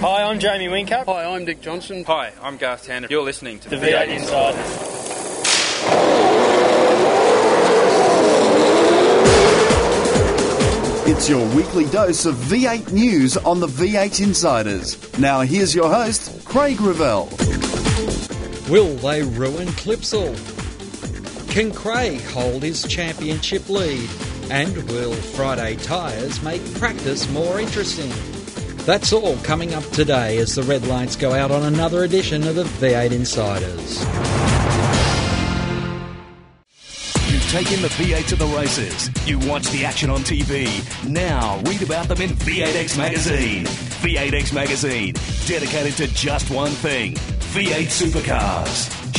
Hi, I'm Jamie Whincup. Hi, I'm Dick Johnson. Hi, I'm Garth Tander. You're listening to The V8 Insiders. It's your weekly dose of V8 news on the V8 Insiders. Now, here's your host, Craig Revell. Will they ruin Clipsal? Can Craig hold his championship lead? And will Friday tyres make practice more interesting? That's all coming up today as the red lights go out on another edition of the V8 Insiders. You've taken the V8 to the races. You watch the action on TV. Now read about them in V8X Magazine. V8X Magazine, dedicated to just one thing V8 supercars.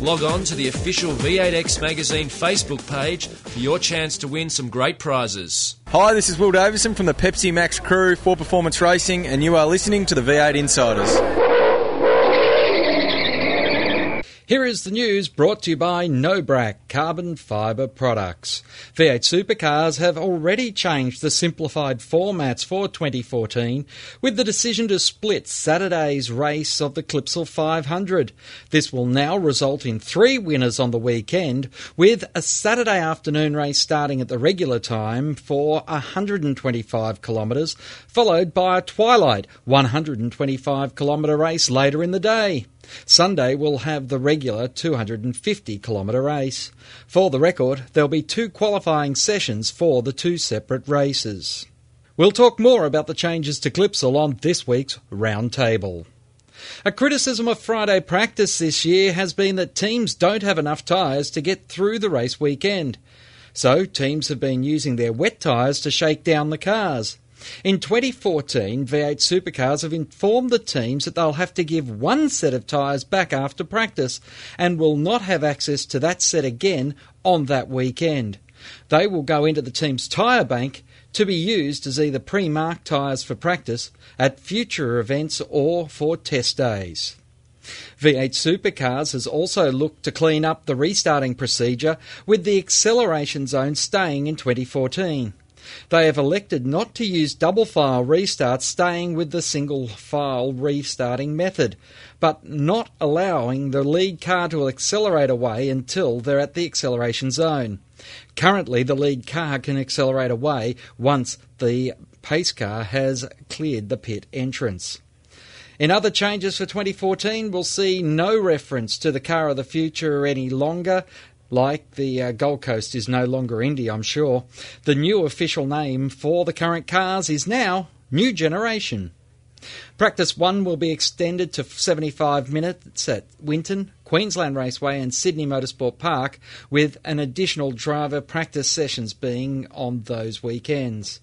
Log on to the official V8X Magazine Facebook page for your chance to win some great prizes. Hi, this is Will Davison from the Pepsi Max crew for Performance Racing, and you are listening to the V8 Insiders. Here is the news brought to you by Nobrac Carbon Fibre Products. V8 supercars have already changed the simplified formats for 2014 with the decision to split Saturday's race of the Clipsal 500. This will now result in three winners on the weekend with a Saturday afternoon race starting at the regular time for 125 kilometres followed by a twilight 125 kilometre race later in the day. Sunday will have the regular 250 kilometre race. For the record, there'll be two qualifying sessions for the two separate races. We'll talk more about the changes to Clipsal on this week's Roundtable. A criticism of Friday practice this year has been that teams don't have enough tyres to get through the race weekend. So, teams have been using their wet tyres to shake down the cars. In 2014, V8 supercars have informed the teams that they'll have to give one set of tyres back after practice and will not have access to that set again on that weekend. They will go into the team's tyre bank to be used as either pre marked tyres for practice at future events or for test days. V8 Supercars has also looked to clean up the restarting procedure with the acceleration zone staying in 2014. They have elected not to use double file restarts, staying with the single file restarting method, but not allowing the lead car to accelerate away until they're at the acceleration zone. Currently, the lead car can accelerate away once the pace car has cleared the pit entrance. In other changes for 2014, we'll see no reference to the car of the future any longer, like the uh, Gold Coast is no longer Indy, I'm sure. The new official name for the current cars is now New Generation. Practice 1 will be extended to 75 minutes at Winton, Queensland Raceway, and Sydney Motorsport Park, with an additional driver practice sessions being on those weekends.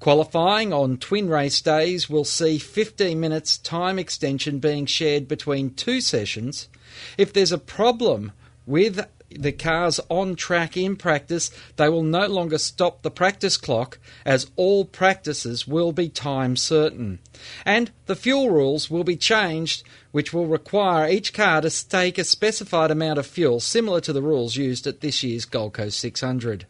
Qualifying on twin race days will see 15 minutes time extension being shared between two sessions. If there's a problem with the cars on track in practice, they will no longer stop the practice clock as all practices will be time certain. And the fuel rules will be changed, which will require each car to stake a specified amount of fuel similar to the rules used at this year's Gold Coast 600.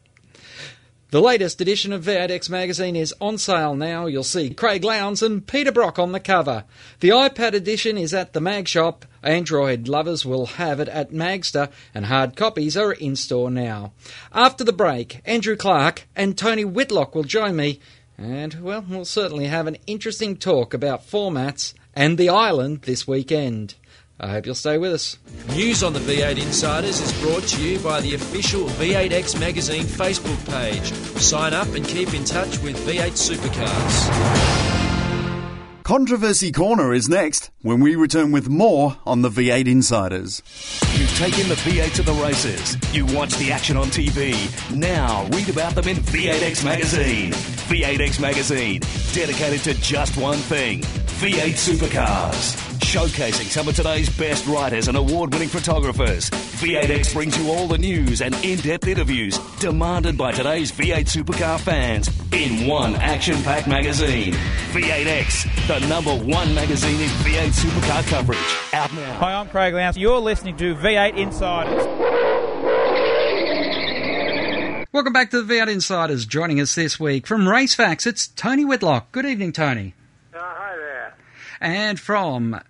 The latest edition of V8X magazine is on sale now. You'll see Craig Lowndes and Peter Brock on the cover. The iPad edition is at the Mag Shop. Android lovers will have it at Magster, and hard copies are in store now. After the break, Andrew Clark and Tony Whitlock will join me, and, well, we'll certainly have an interesting talk about formats and the island this weekend. I hope you'll stay with us. News on the V8 Insiders is brought to you by the official V8X Magazine Facebook page. Sign up and keep in touch with V8 Supercars. Controversy Corner is next when we return with more on the V8 Insiders. You've taken the V8 to the races. You watch the action on TV. Now read about them in V8X Magazine. V8X Magazine, dedicated to just one thing V8 supercars. Showcasing some of today's best writers and award winning photographers, V8X brings you all the news and in depth interviews demanded by today's V8 supercar fans in one action packed magazine. V8X, the number one magazine in V8 supercar coverage. Out now. Hi, I'm Craig Lowndes. You're listening to V8 Insiders. Welcome back to the V8 Insiders. Joining us this week from Racefacts, it's Tony Whitlock. Good evening, Tony. Uh, hi there. And from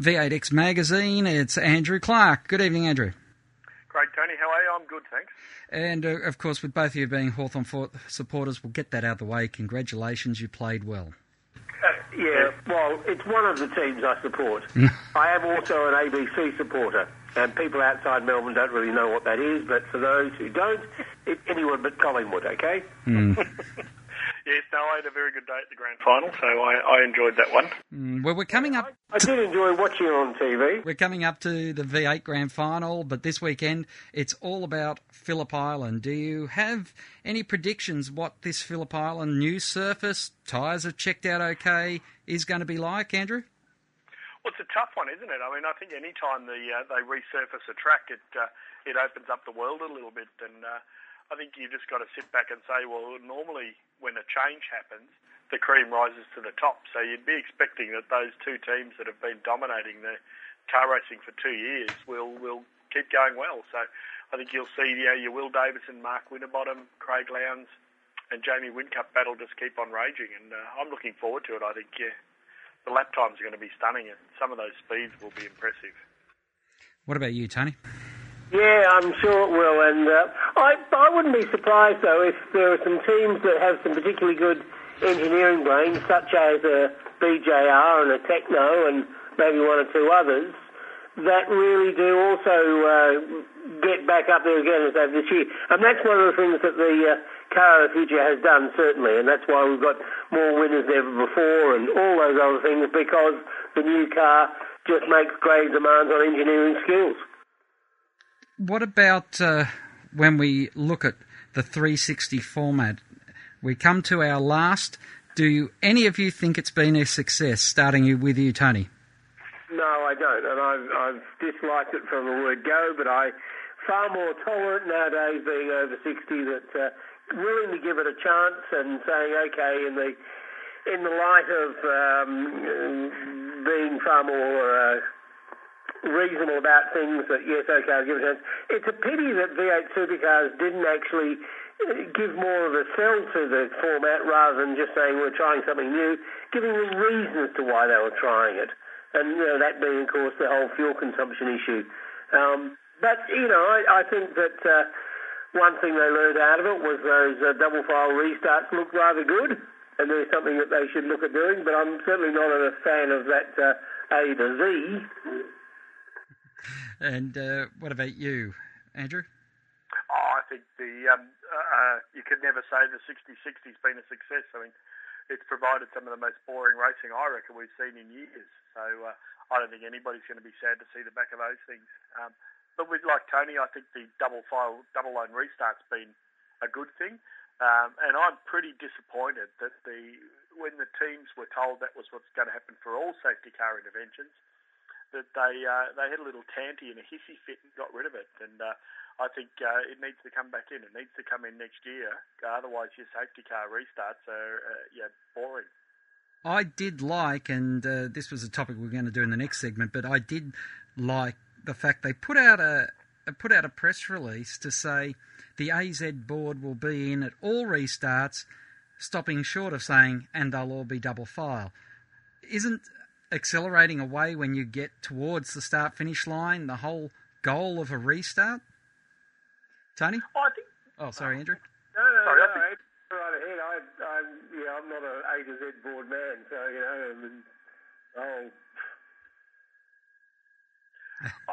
V8X Magazine, it's Andrew Clark. Good evening, Andrew. Great, Tony. How are you? I'm good, thanks. And uh, of course, with both of you being Hawthorn supporters, we'll get that out of the way. Congratulations, you played well. Uh, yeah, well, it's one of the teams I support. I am also an ABC supporter, and people outside Melbourne don't really know what that is, but for those who don't, it, anyone but Collingwood, okay? Mm. yes, no, I had a very good day at the grand final, so I, I enjoyed that one. Mm, well, we're coming up. I, I did enjoy watching it on TV. We're coming up to the V8 grand final, but this weekend it's all about Phillip Island. Do you have any predictions what this Phillip Island new surface, tyres have checked out okay, is going to be like, Andrew? Well, it's a tough one, isn't it? I mean, I think any time the, uh, they resurface a track, it uh, it opens up the world a little bit, and uh, I think you've just got to sit back and say, well, normally when a change happens, the cream rises to the top. So you'd be expecting that those two teams that have been dominating the car racing for two years will will keep going well. So I think you'll see you know, your Will Davison, Mark Winterbottom, Craig Lowndes, and Jamie Whincup battle just keep on raging, and uh, I'm looking forward to it. I think yeah the lap times are going to be stunning, and some of those speeds will be impressive. What about you, Tony? Yeah, I'm sure it will, and uh, I I wouldn't be surprised though if there are some teams that have some particularly good engineering brains, such as a BJR and a Tekno, and maybe one or two others, that really do also uh, get back up there again as they have this year. And that's one of the things that the uh, car of the future has done, certainly, and that's why we've got more winners than ever before and all those other things because the new car just makes great demands on engineering skills. What about uh, when we look at the 360 format? We come to our last. Do any of you think it's been a success, starting with you, Tony? No, I don't, and I've, I've disliked it from the word go, but I far more tolerant nowadays being over 60 that uh, willing to give it a chance and saying, okay, in the in the light of um, being far more uh, reasonable about things, that yes, okay, I'll give it a chance. It's a pity that V8 supercars didn't actually uh, give more of a sell to the format rather than just saying we're trying something new, giving the reasons to why they were trying it. And you know, that being, of course, the whole fuel consumption issue. Um, but you know, I, I think that. Uh, one thing they learned out of it was those uh, double file restarts looked rather good, and there's something that they should look at doing. But I'm certainly not a fan of that uh, A to Z. And uh, what about you, Andrew? Oh, I think the um, uh, you could never say the 60-60's been a success. I mean, it's provided some of the most boring racing I reckon we've seen in years. So uh, I don't think anybody's going to be sad to see the back of those things. Um, but with like Tony, I think the double file, double line restart's been a good thing. Um, and I'm pretty disappointed that the when the teams were told that was what's going to happen for all safety car interventions, that they uh, they had a little tanty and a hissy fit and got rid of it. And uh, I think uh, it needs to come back in. It needs to come in next year. Otherwise, your safety car restarts are uh, yeah boring. I did like, and uh, this was a topic we're going to do in the next segment, but I did like the fact they put out a put out a press release to say the AZ board will be in at all restarts, stopping short of saying and they'll all be double file. Isn't accelerating away when you get towards the start finish line the whole goal of a restart? Tony? Oh, I think. Oh, sorry, Andrew. No, no, Sorry, I no. think- Right ahead. I, I'm, yeah, I'm not an A to Z board man, so you know, I mean, oh,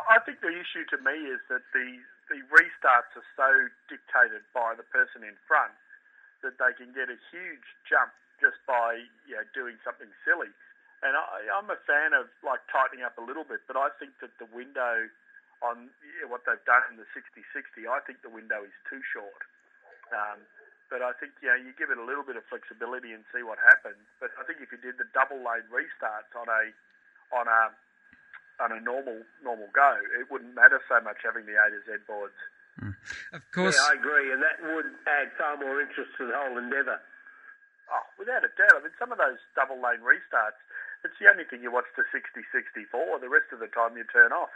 I think the issue to me is that the the restarts are so dictated by the person in front that they can get a huge jump just by you know, doing something silly. And I, I'm a fan of like tightening up a little bit, but I think that the window on yeah, what they've done in the 60-60, I think the window is too short. Um, but I think you know you give it a little bit of flexibility and see what happens. But I think if you did the double lane restarts on a on a on a normal normal go, it wouldn't matter so much having the A to Z boards. Of course. Yeah, I agree, and that would add far more interest to the whole endeavour. Oh, without a doubt. I mean, some of those double lane restarts, it's the only thing you watch to 60, 64. The rest of the time you turn off.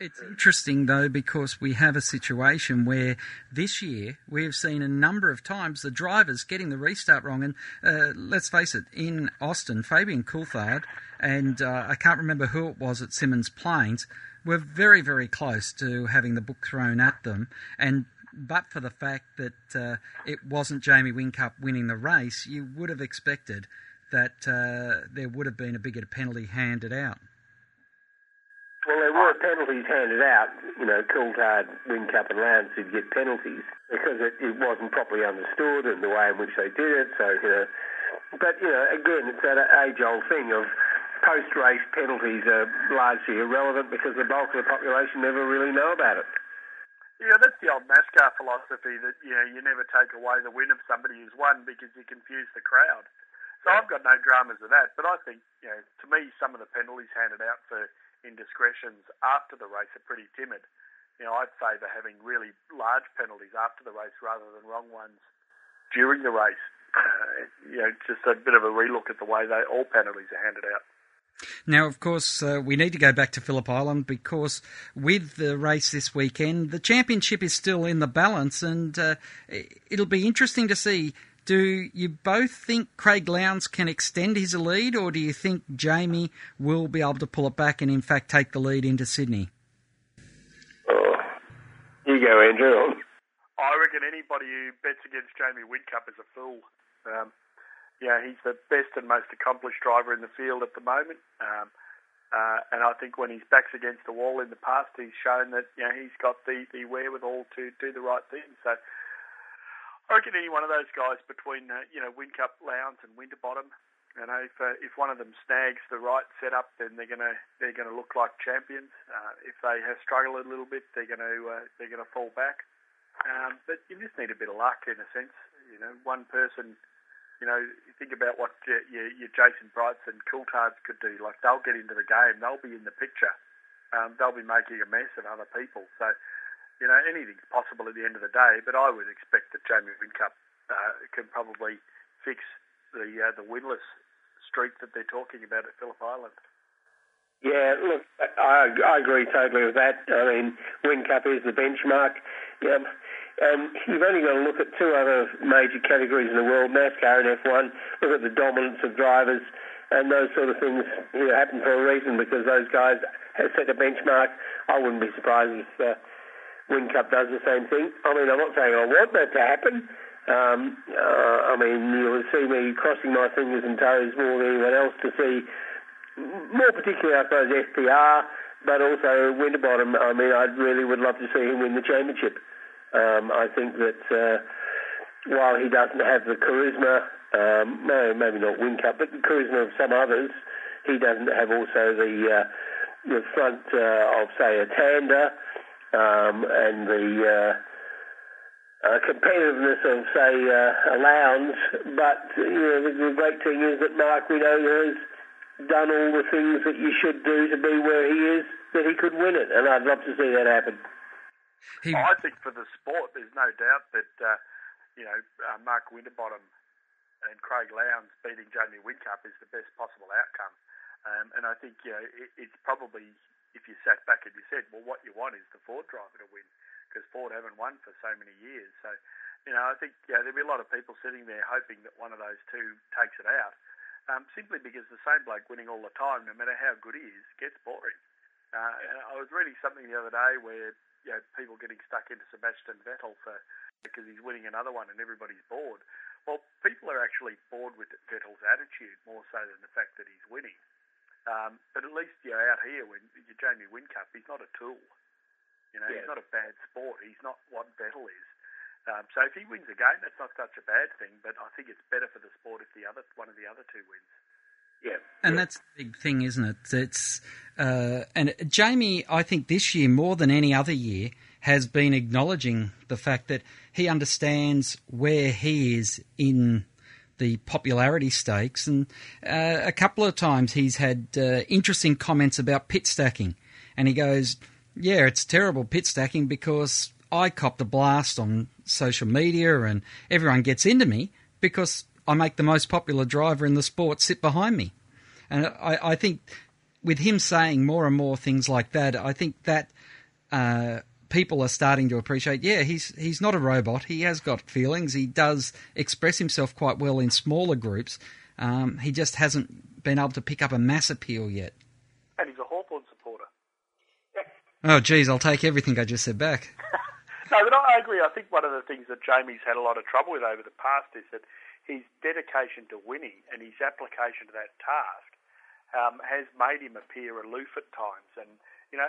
It's interesting though because we have a situation where this year we have seen a number of times the drivers getting the restart wrong. And uh, let's face it, in Austin, Fabian Coulthard and uh, I can't remember who it was at Symmons Plains were very, very close to having the book thrown at them. And but for the fact that uh, it wasn't Jamie Whincup winning the race, you would have expected that uh, there would have been a bigger penalty handed out. Well, there were penalties handed out. You know, Coulthard, Whincup and Lowndes did get penalties because it, it wasn't properly understood and the way in which they did it. So, you know, but, you know, again, it's that age-old thing of post-race penalties are largely irrelevant because the bulk of the population never really know about it. Yeah, that's the old NASCAR philosophy that you know you never take away the win of somebody who's won because you confuse the crowd. So I've got no dramas of that, but I think you know to me some of the penalties handed out for indiscretions after the race are pretty timid. You know, I'd favour having really large penalties after the race rather than wrong ones during the race. Uh, you know, just a bit of a relook at the way they all penalties are handed out. Now, of course, uh, we need to go back to Phillip Island because with the race this weekend, the championship is still in the balance, and uh, it'll be interesting to see. Do you both think Craig Lowndes can extend his lead, or do you think Jamie will be able to pull it back and, in fact, take the lead into Sydney? Oh, you go, Andrew. I reckon anybody who bets against Jamie Whincup is a fool. Um, yeah, he's the best and most accomplished driver in the field at the moment. Um, uh, and I think when his back's against the wall in the past, he's shown that you know he's got the, the wherewithal to do the right thing. So I reckon any one of those guys between uh, you know Whincup, Lowndes, and Winterbottom, you know, if uh, if one of them snags the right setup, then they're gonna they're gonna look like champions. Uh, if they have struggled a little bit, they're gonna uh, they're gonna fall back. Um, but you just need a bit of luck in a sense. You know, one person you know, think about what your, your, your Jason Brights and Coulthards could do. Like they'll get into the game, they'll be in the picture, um, they'll be making a mess of other people. So, you know, anything's possible at the end of the day. But I would expect that Jamie Whincup uh, can probably fix the uh, the winless streak that they're talking about at Phillip Island. Yeah, look, I, I agree totally with that. I mean, Whincup is the benchmark. Yeah, and you've only got to look at two other major categories in the world, NASCAR and F1. Look at the dominance of drivers, and those sort of things you know, happen for a reason because those guys have set a benchmark. I wouldn't be surprised if uh, Whincup does the same thing. I mean, I'm not saying I want that to happen. Um, uh, I mean, you'll see me crossing my fingers and toes more than anyone else to see, more particularly, I suppose, FPR, but also Winterbottom. I mean, I really would love to see him win the championship. Um, I think that uh, while he doesn't have the charisma, um, no, maybe not Whincup, but the charisma of some others, he doesn't have also the uh, the front uh, of say a Tander um, and the uh, uh, competitiveness of say uh, a Lowndes. But you know, the, the great thing is that Mark we has done all the things that you should do to be where he is, that he could win it, and I'd love to see that happen. He... I think for the sport, there's no doubt that uh, you know uh, Mark Winterbottom and Craig Lowndes beating Jamie Whincup is the best possible outcome. Um, and I think you know it, it's probably if you sat back and you said, well, what you want is the Ford driver to win because Ford haven't won for so many years. So you know I think yeah, there'll be a lot of people sitting there hoping that one of those two takes it out. Um, simply because the same bloke winning all the time, no matter how good he is, gets boring. Uh, and I was reading something the other day where you know, people getting stuck into Sebastian Vettel for because he's winning another one and everybody's bored. Well, people are actually bored with Vettel's attitude more so than the fact that he's winning. Um, but at least you know, out here, when you're Jamie Whincup, he's not a tool. You know, Yeah. he's not a bad sport. He's not what Vettel is. Um, so if he wins a game, that's not such a bad thing. But I think it's better for the sport if the other one of the other two wins. Yeah. And that's the big thing, isn't it? It's uh, and Jamie, I think this year more than any other year has been acknowledging the fact that he understands where he is in the popularity stakes, and uh, a couple of times he's had uh, interesting comments about pit stacking, and he goes, "Yeah, it's terrible pit stacking because I copped a blast on social media, and everyone gets into me because I make the most popular driver in the sport sit behind me." And I, I think with him saying more and more things like that, I think that uh, people are starting to appreciate. Yeah, he's he's not a robot. He has got feelings. He does express himself quite well in smaller groups. Um, he just hasn't been able to pick up a mass appeal yet. And he's a Hawthorn supporter. Oh, geez, I'll take everything I just said back. no, but I agree. I think one of the things that Jamie's had a lot of trouble with over the past is that his dedication to winning and his application to that task um, has made him appear aloof at times. And, you know,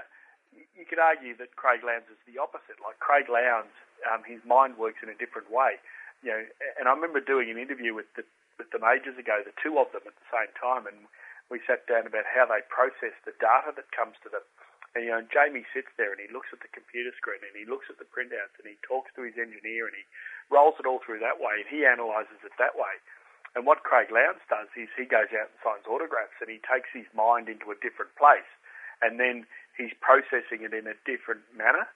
you could argue that Craig Lowndes is the opposite. Like Craig Lowndes, um, his mind works in a different way. You know, and I remember doing an interview with the with them ages ago, the two of them at the same time, and we sat down about how they process the data that comes to them. And you know, Jamie sits there and he looks at the computer screen and he looks at the printouts and he talks to his engineer and he rolls it all through that way and he analyses it that way. And what Craig Lowndes does is he goes out and signs autographs and he takes his mind into a different place. And then he's processing it in a different manner.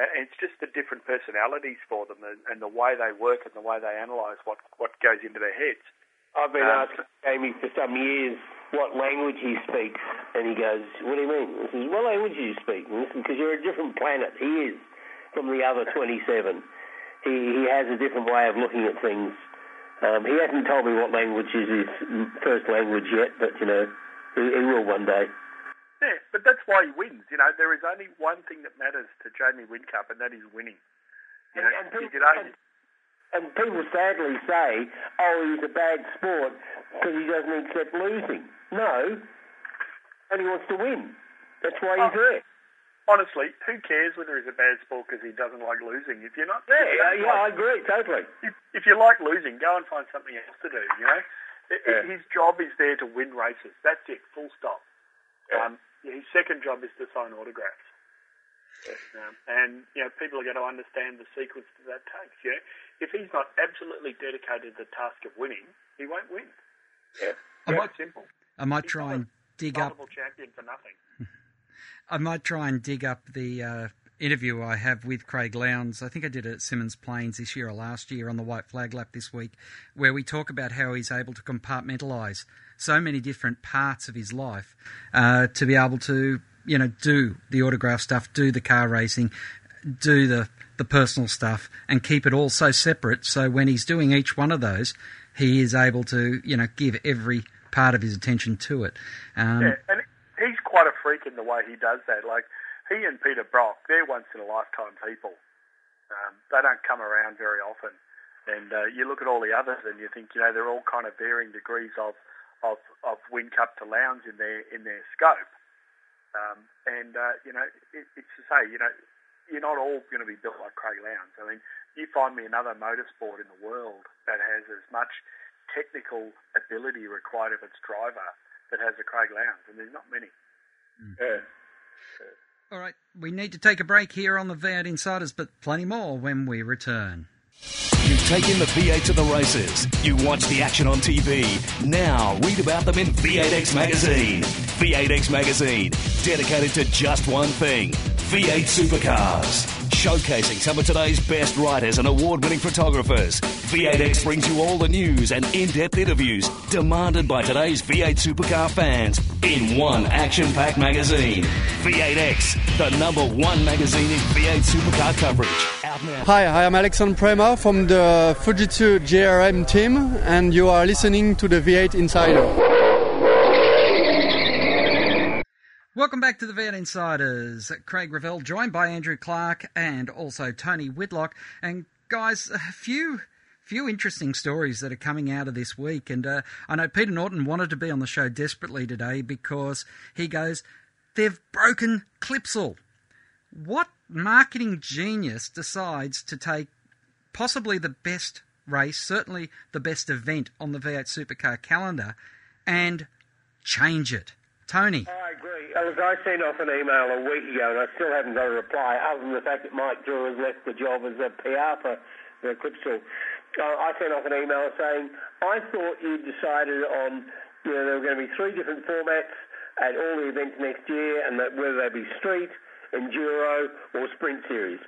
And it's just the different personalities for them and, and the way they work and the way they analyse what, what goes into their heads. I've been Um, asking Jamie for some years what language he speaks, and he goes, "What do you mean?" I says, "What language do you speak?" Because you're a different planet. He is from the other 27. He he has a different way of looking at things. Um, he hasn't told me what language is his first language yet, but you know, he, he will one day. Yeah, but that's why he wins. You know, there is only one thing that matters to Jamie Whincup, and that is winning. You know, And- and could argue, And people sadly say, "Oh, he's a bad sport because he doesn't accept losing." No, and he wants to win. That's why he's there. honestly, who cares whether he's a bad sport because he doesn't like losing? If you're not, Yeah, you yeah, don't I agree totally. if, if you like losing, go and find something else to do. You know, Yeah. his job is there to win races. That's it. Full stop. Um, his second job is to sign autographs. Um, and you know, people are going to understand the sequence that that takes. You know, if he's not absolutely dedicated to the task of winning, he won't win. Yeah, I Quite might, simple. I might try and dig up. Champion for nothing. I might try and dig up the uh, interview I have with Craig Lowndes. I think I did it at Symmons Plains this year or last year on the White Flag Lap this week, where we talk about how he's able to compartmentalise so many different parts of his life uh, to be able to, you know, do the autograph stuff, do the car racing, do the the personal stuff, and keep it all so separate. So when he's doing each one of those, he is able to, you know, give every part of his attention to it. Um, Yeah, and he's quite a freak in the way he does that. Like he and Peter Brock, they're once in a lifetime people. Um, they don't come around very often. And uh, you look at all the others, and you think, you know, they're all kind of varying degrees of of of Whincup to Lowndes in their in their scope. Um, and uh, you know, it, it's to say, you know, you're not all going to be built like Craig Lowndes. I mean, you find me another motorsport in the world that has as much technical ability required of its driver that has a Craig Lowndes, and there's not many. Yeah. All right, we need to take a break here on the V8 Insiders, but plenty more when we return. You've taken the V8 to the races. You watch the action on TV. Now read about them in V8X Magazine. V8X Magazine, dedicated to just one thing V8 supercars. Showcasing some of today's best writers and award winning photographers. V8X brings you all the news and in depth interviews demanded by today's V8 supercar fans in one action packed magazine. V8X, the number one magazine in V8 supercar coverage. Hi, I am Alexandre Premat from the Fujitsu GRM team, and you are listening to the V8 Insider. Welcome back to the V8 Insiders. Craig Revell, joined by Andrew Clark and also Tony Whitlock. And guys, a few few interesting stories that are coming out of this week. And uh, I know Peter Norton wanted to be on the show desperately today because he goes, they've broken Clipsal. What marketing genius decides to take possibly the best race, certainly the best event on the V8 Supercar calendar, and change it? Tony. I agree. Look, I sent off an email a week ago, and I still haven't got a reply, other than the fact that Mike Drew has left the job as a PR for the Clipsal. I sent off an email saying I thought you decided on you know there were going to be three different formats at all the events next year, and that whether they be street, enduro, or sprint series.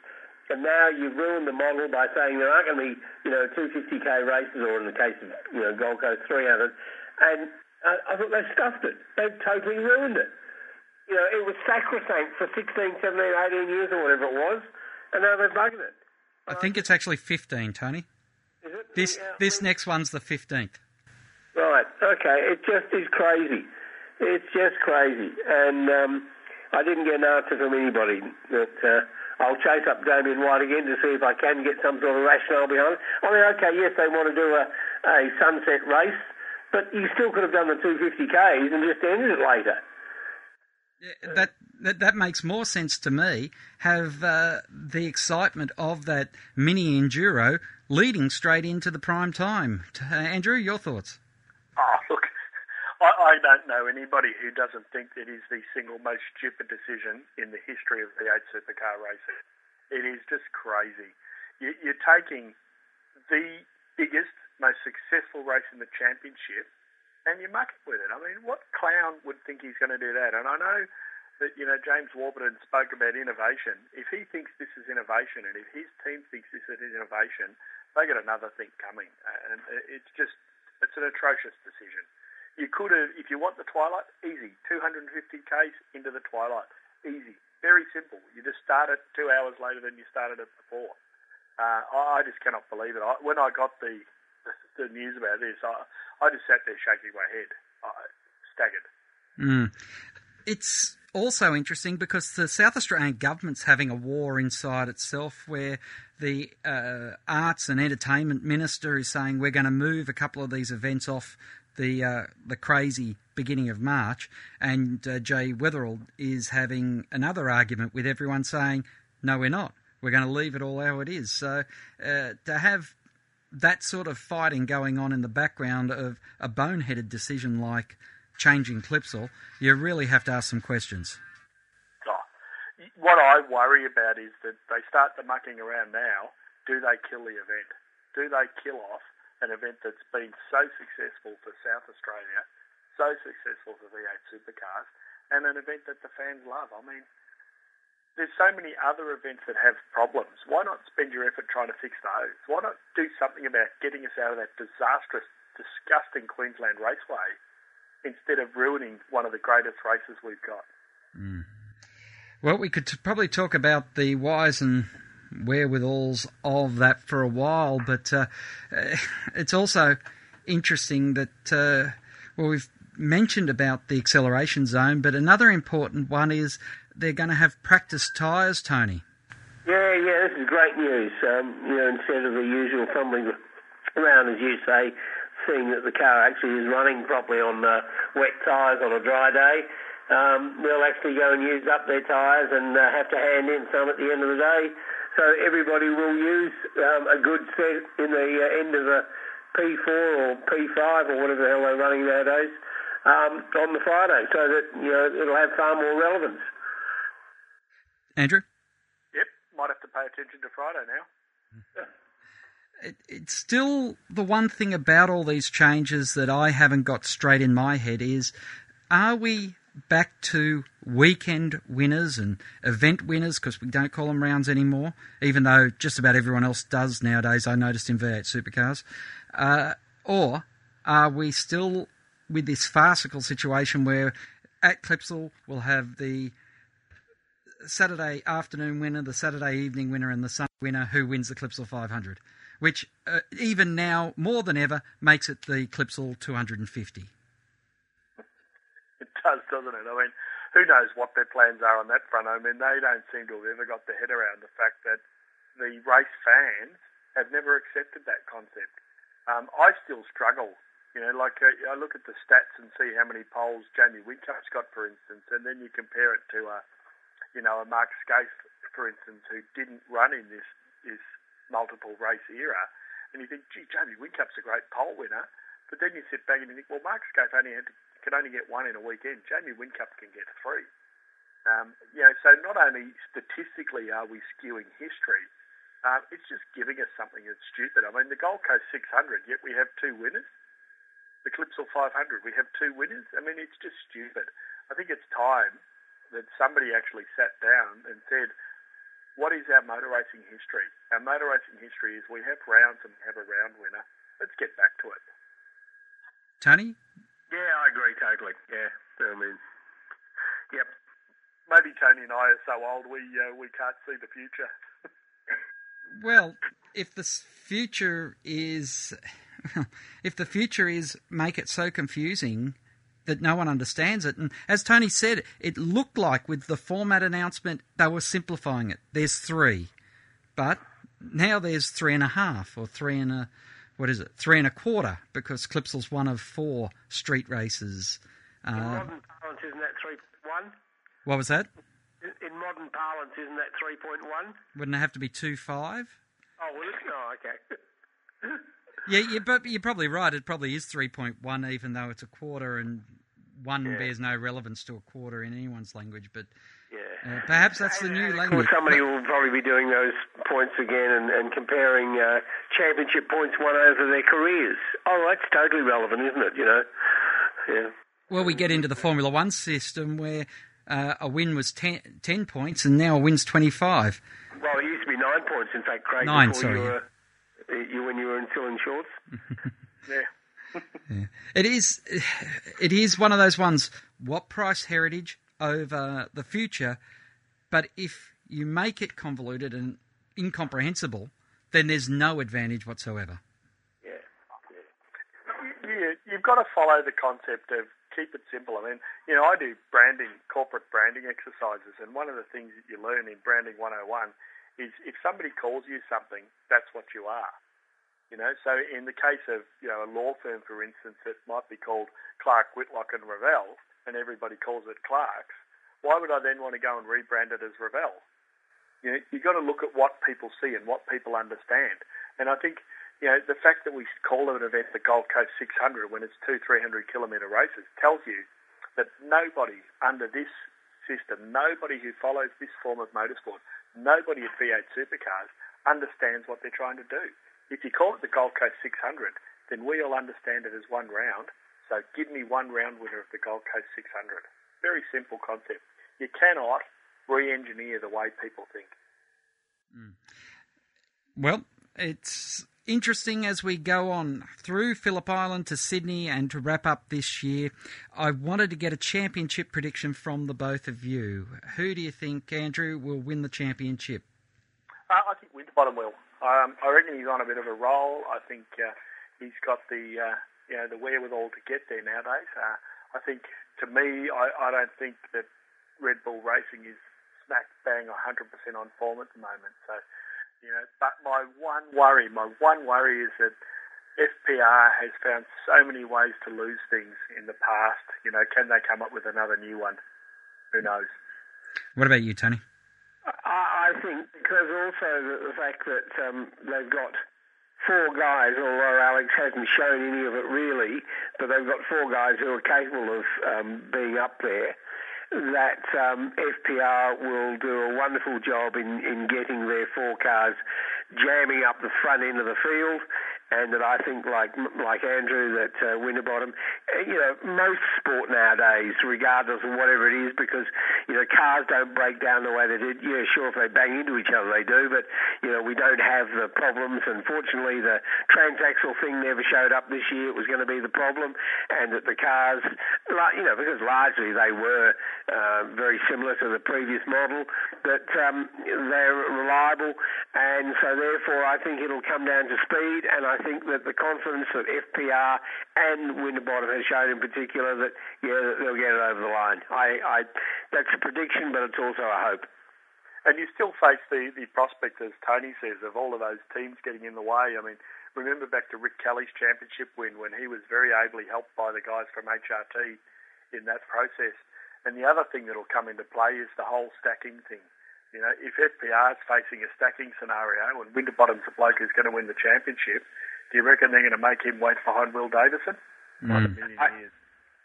And now you've ruined the model by saying there aren't going to be, you know, 250k races, or in the case of, you know, Gold Coast 300. And uh, I thought they've stuffed it. They've totally ruined it. You know, it was sacrosanct for 16, 17, 18 years or whatever it was, and now they've buggered it. I think it's actually 15, Tony. Is it? This Yeah, this next one's the 15th. Right. Okay. It just is crazy. It's just crazy. And um, I didn't get an answer from anybody. That uh, I'll chase up Damien White again to see if I can get some sort of rationale behind it. I mean, okay, yes, they want to do a, a sunset race, but you still could have done the 250Ks and just ended it later. That, that that makes more sense to me. Have uh, the excitement of that mini enduro leading straight into the prime time. Uh, Andrew, your thoughts? Oh, look, I, I don't know anybody who doesn't think it is the single most stupid decision in the history of V8 supercar racing. It is just crazy. You, you're taking the biggest, most successful race in the championship and you're mucking with it. I mean, what clown would think he's going to do that? And I know that, you know, James Warburton spoke about innovation. If he thinks this is innovation and if his team thinks this is innovation, they got another thing coming. And it's just, it's an atrocious decision. You could have, if you want the twilight, easy. 250 k's into the twilight, easy. Very simple. You just start it two hours later than you started it before. Uh, I, I just cannot believe it. I, when I got the, the the news about this, I, I just sat there shaking my head, I, staggered. Mm. It's also interesting because the South Australian government's having a war inside itself where the uh, arts and entertainment minister is saying we're going to move a couple of these events off the uh, the crazy beginning of March, and uh, Jay Weatherill is having another argument with everyone saying no, we're not. We're going to leave it all how it is. So uh, to have that sort of fighting going on in the background of a boneheaded decision like changing Clipsal, you really have to ask some questions. Oh, what I worry about is that they start the mucking around now. Do they kill the event? Do they kill off an event that's been so successful for South Australia, so successful for V8 supercars, and an event that the fans love? I mean, there's so many other events that have problems. Why not spend your effort trying to fix those? Why not do something about getting us out of that disastrous, disgusting Queensland Raceway instead of ruining one of the greatest races we've got? Mm. Well, we could t- probably talk about the whys and wherewithals of that for a while, but uh, it's also interesting that, uh, well, we've mentioned about the acceleration zone, but another important one is they're going to have practice tyres, Tony. Yeah, yeah, this is great news. Um, you know, instead of the usual fumbling around, as you say, seeing that the car actually is running properly on uh, wet tyres on a dry day, um, they'll actually go and use up their tyres and uh, have to hand in some at the end of the day. So everybody will use um, a good set in the uh, end of a P4 or P5 or whatever the hell they're running nowadays um, on the Friday, so that you know it'll have far more relevance. Andrew? Yep, might have to pay attention to Friday now. It, it's still the one thing about all these changes that I haven't got straight in my head is are we back to weekend winners and event winners because we don't call them rounds anymore, even though just about everyone else does nowadays, I noticed in V8 supercars? Uh, or are we still with this farcical situation where at Clipsal we'll have the Saturday afternoon winner, the Saturday evening winner, and the Sunday winner who wins the Clipsal 500, which uh, even now more than ever makes it the Clipsal 250. It does, doesn't it? I mean, who knows what their plans are on that front? I mean, they don't seem to have ever got their head around the fact that the race fans have never accepted that concept. Um, I still struggle. You know, like uh, I look at the stats and see how many poles Jamie Whincup's got, for instance, and then you compare it to a, you know, a Mark Skaife, for instance, who didn't run in this this multiple race era, and you think, gee, Jamie Whincup's a great pole winner, but then you sit back and you think, well, Mark Skaife only had to, could only get one in a weekend. Jamie Whincup can get three. Um, you know, so not only statistically are we skewing history, Um, it's just giving us something that's stupid. I mean, the Gold Coast 600, yet we have two winners. The Clipsal 500, we have two winners. I mean, it's just stupid. I think it's time that somebody actually sat down and said, what is our motor racing history? Our motor racing history is we have rounds and we have a round winner. Let's get back to it. Tony? Yeah, I agree totally. Yeah, I mean, yep. Maybe Tony and I are so old we uh, we can't see the future. Well, if the future is, if the future is make it so confusing that no one understands it, and as Tony said, it looked like with the format announcement they were simplifying it. There's three, but now there's three and a half or three and a, what is it, three and a quarter because Clipsal's one of four street races. In Uh, modern parlance, isn't that 3.1? what was that? In- In modern parlance, isn't that 3.1? Wouldn't it have to be two five? Oh, well, it's no, okay. Yeah, you, but you're probably right. It probably is 3.1, even though it's a quarter, and one Yeah. bears no relevance to a quarter in anyone's language. But Yeah. uh, perhaps that's the new Of language. course, somebody will probably be doing those points again and, and comparing uh, championship points won over their careers. Oh, that's totally relevant, isn't it? You know, yeah. Well, we get into the Formula One system where uh, a win was 10, 10 points, and now a win's 25. Well, it used to be nine points, in fact, Craig. Nine, before sorry, You were, uh, you when you were in still in shorts. Yeah. It is, it is one of those ones. What price heritage over the future? But if you make it convoluted and incomprehensible, then there's no advantage whatsoever. you, you've got to follow the concept of keep it simple. I mean, you know, I do branding, corporate branding exercises, and one of the things that you learn in Branding 101 is if somebody calls you something, that's what you are. You know, so in the case of, you know, a law firm, for instance, that might be called Clark, Whitlock and Ravel, and everybody calls it Clark's, why would I then want to go and rebrand it as Ravel? You know, you've got to look at what people see and what people understand. And I think, you know, the fact that we call an event the Gold Coast 600 when it's two 300 kilometre races tells you that nobody under this system, nobody who follows this form of motorsport, nobody at V8 Supercars understands what they're trying to do. If you call it the Gold Coast 600, then we all understand it as one round. So give me one round winner of the Gold Coast 600. Very simple concept. You cannot re-engineer the way people think. Hmm. Well, it's interesting as we go on through Phillip Island to Sydney and to wrap up this year. I wanted to get a championship prediction from the both of you. Who do you think, Andrew, will win the championship? Uh, I think Winterbottom will. Um, I reckon he's on a bit of a roll. I think uh, he's got the uh, you know the wherewithal to get there nowadays. Uh, I think to me, I, I don't think that Red Bull Racing is smack bang 100% on form at the moment. So you know, but my one worry, my one worry is that FPR has found so many ways to lose things in the past. You know, can they come up with another new one? Who knows? What about you, Tony? I, I think because also the, the fact that um, they've got four guys, although Alex hasn't shown any of it really, but they've got four guys who are capable of um, being up there. That um, FPR will do a wonderful job in, in getting their four cars jamming up the front end of the field, and that I think, like like Andrew, that uh, Winterbottom, uh, you know, most sport nowadays, regardless of whatever it is, because you know cars don't break down the way they did. Yeah, sure, if they bang into each other, they do, but you know we don't have the problems. Unfortunately, the transaxle thing never showed up this year. It was going to be the problem, and that the cars, you know, because largely they were uh, very similar to the previous model, that um, they're reliable, and so therefore I think it'll come down to speed, and I think that the confidence that FPR and Winterbottom has shown in particular that yeah that they'll get it over the line. I, I that's a prediction, but it's also a hope. And you still face the, the prospect, as Tony says, of all of those teams getting in the way. I mean, remember back to Rick Kelly's championship win when he was very ably helped by the guys from HRT in that process. And the other thing that'll come into play is the whole stacking thing. You know, if FPR is facing a stacking scenario and Winterbottom's the bloke who's going to win the championship, do you reckon they're going to make him wait behind Will Davison? Not a million.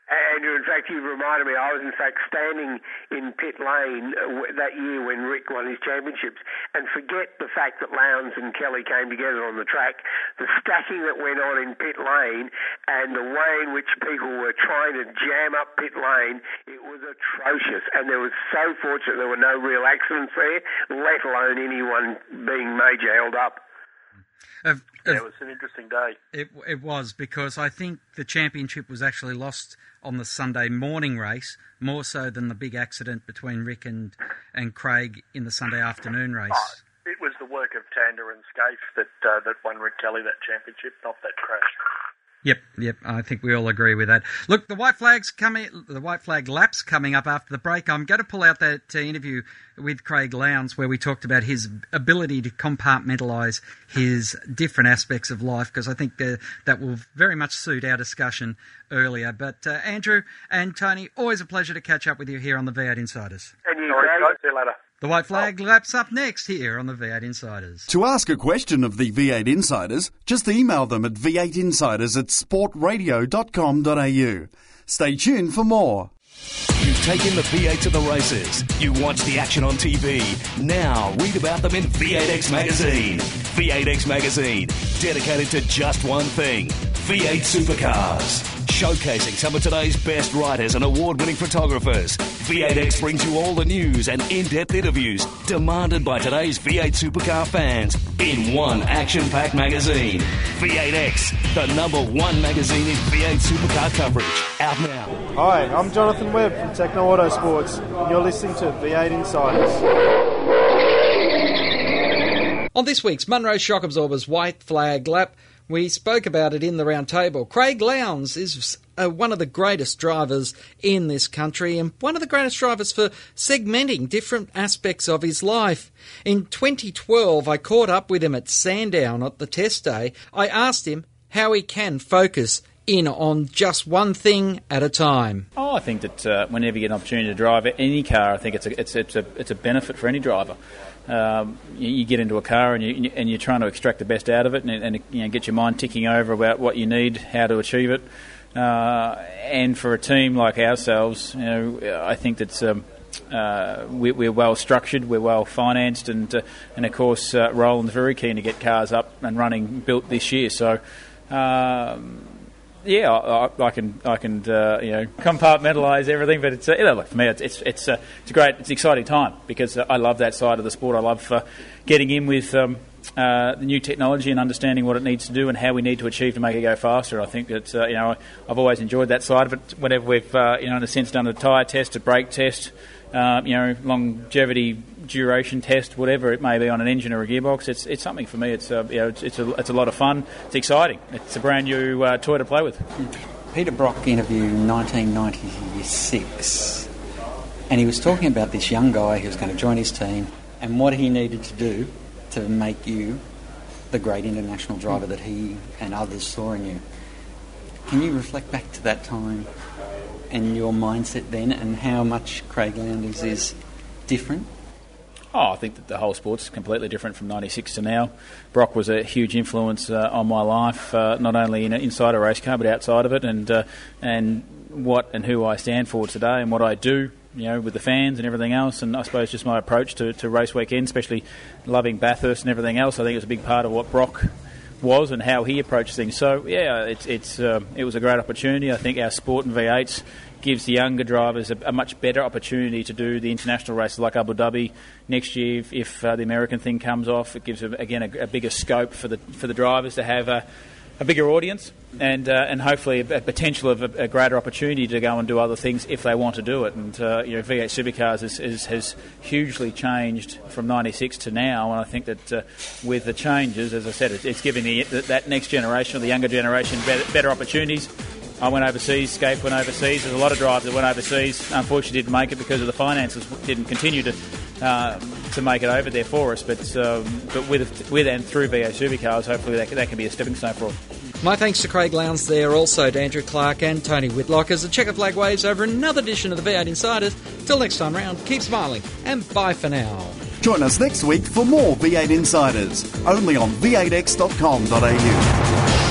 Andrew, in fact, you've reminded me, I was in fact standing in pit lane uh, that year when Rick won his championships. And forget the fact that Lowndes and Kelly came together on the track. The stacking that went on in pit lane and the way in which people were trying to jam up pit lane, it was atrocious. And there was so fortunate there were no real accidents there, let alone anyone being major held up. Of, yeah, it was an interesting day. It, it was because I think the championship was actually lost on the Sunday morning race more so than the big accident between Rick and, and Craig in the Sunday afternoon race. Oh, it was the work of Tander and Skaife that uh, that won Rick Kelly that championship, not that crash. Yep, yep. I think we all agree with that. Look, the white flags coming, the white flag laps coming up after the break. I'm going to pull out that uh, interview with Craig Lowndes where we talked about his ability to compartmentalise his different aspects of life because I think uh, that will very much suit our discussion earlier. But uh, Andrew and Tony, always a pleasure to catch up with you here on the V8 Insiders. The white oh. flag laps up next here on the V8 Insiders. To ask a question of the V8 Insiders, just email them at v8insiders at sportradio.com.au. Stay tuned for more. You've taken the V8 to the races. You watch the action on TV. Now read about them in V8X Magazine. V8X Magazine, dedicated to just one thing V8 supercars. Showcasing some of today's best writers and award winning photographers. V8X brings you all the news and in depth interviews demanded by today's V8 supercar fans in one action packed magazine. V8X, the number one magazine in V8 supercar coverage. Out now. Hi, I'm Jonathan Webb from Tekno Autosports, and you're listening to V8 Insiders. On this week's Monroe Shock Absorbers White Flag Lap, we spoke about it in the round table. Craig Lowndes is uh, one of the greatest drivers in this country and one of the greatest drivers for segmenting different aspects of his life. In 2012, I caught up with him at Sandown at the test day. I asked him how he can focus in on just one thing at a time. Oh, I think that uh, whenever you get an opportunity to drive any car, I think it's a it's it's a it's a benefit for any driver. Um, you, you, get into a car and you and you're trying to extract the best out of it, and, and you know, get your mind ticking over about what you need, how to achieve it. Uh, and for a team like ourselves, you know, I think that's. Um, uh, we, are well structured, we're well financed, and uh, and of course uh, Roland's very keen to get cars up and running built this year. So um, yeah, I, I, can I can uh, you know compartmentalise everything, but it's uh, you know, for me it's it's it's, uh, it's a great it's an exciting time because I love that side of the sport. I love uh, getting in with um, uh, the new technology and understanding what it needs to do and how we need to achieve to make it go faster. I think that uh, you know I've always enjoyed that side of it. Whenever we've you know in a sense done a tyre test, a brake test, you know longevity duration test, whatever it may be on an engine or a gearbox, it's it's something for me. It's uh, you know, it's it's a, it's a lot of fun. It's exciting. It's a brand new uh, toy to play with. Peter Brock interview 1996, and he was talking about this young guy who was going to join his team and what he needed to do to make you the great international driver that he and others saw in you. Can you reflect back to that time and your mindset then, and how much Craig Lowndes is different Oh, I think that the whole sport's completely different from '96 to now. Brock was a huge influence uh, on my life, uh, not only in, inside a race car but outside of it, and uh, and what and who I stand for today, and what I do, you know, with the fans and everything else. And I suppose just my approach to, to race weekend, especially loving Bathurst and everything else. I think it's a big part of what Brock was and how he approached things. So yeah, it's it's uh, it was a great opportunity. I think our sport and V8s gives the younger drivers a, a, much better opportunity to do the international races like Abu Dhabi next year. If, if uh, the American thing comes off, it gives again a, a, bigger scope for the for the drivers to have a, a bigger audience and uh, and hopefully a, potential of a, greater opportunity to go and do other things if they want to do it. And uh, you know, V8 Supercars is, is, has hugely changed from '96 to now, and I think that uh, with the changes, as I said, it, it's giving the, that next generation or the younger generation better, better opportunities I went overseas, Skaife went overseas. There's a lot of drivers that went overseas. Unfortunately, didn't make it because of the finances didn't continue to uh, to make it over there for us. But um, but with with and through V8 Supercars, hopefully that, that can be a stepping stone for all. My thanks to Craig Lowndes there, also to Andrew Clark and Tony Whitlock as the checker flag waves over another edition of the V8 Insiders. Till next time round, keep smiling and bye for now. Join us next week for more V8 Insiders, only on v8x.com.au.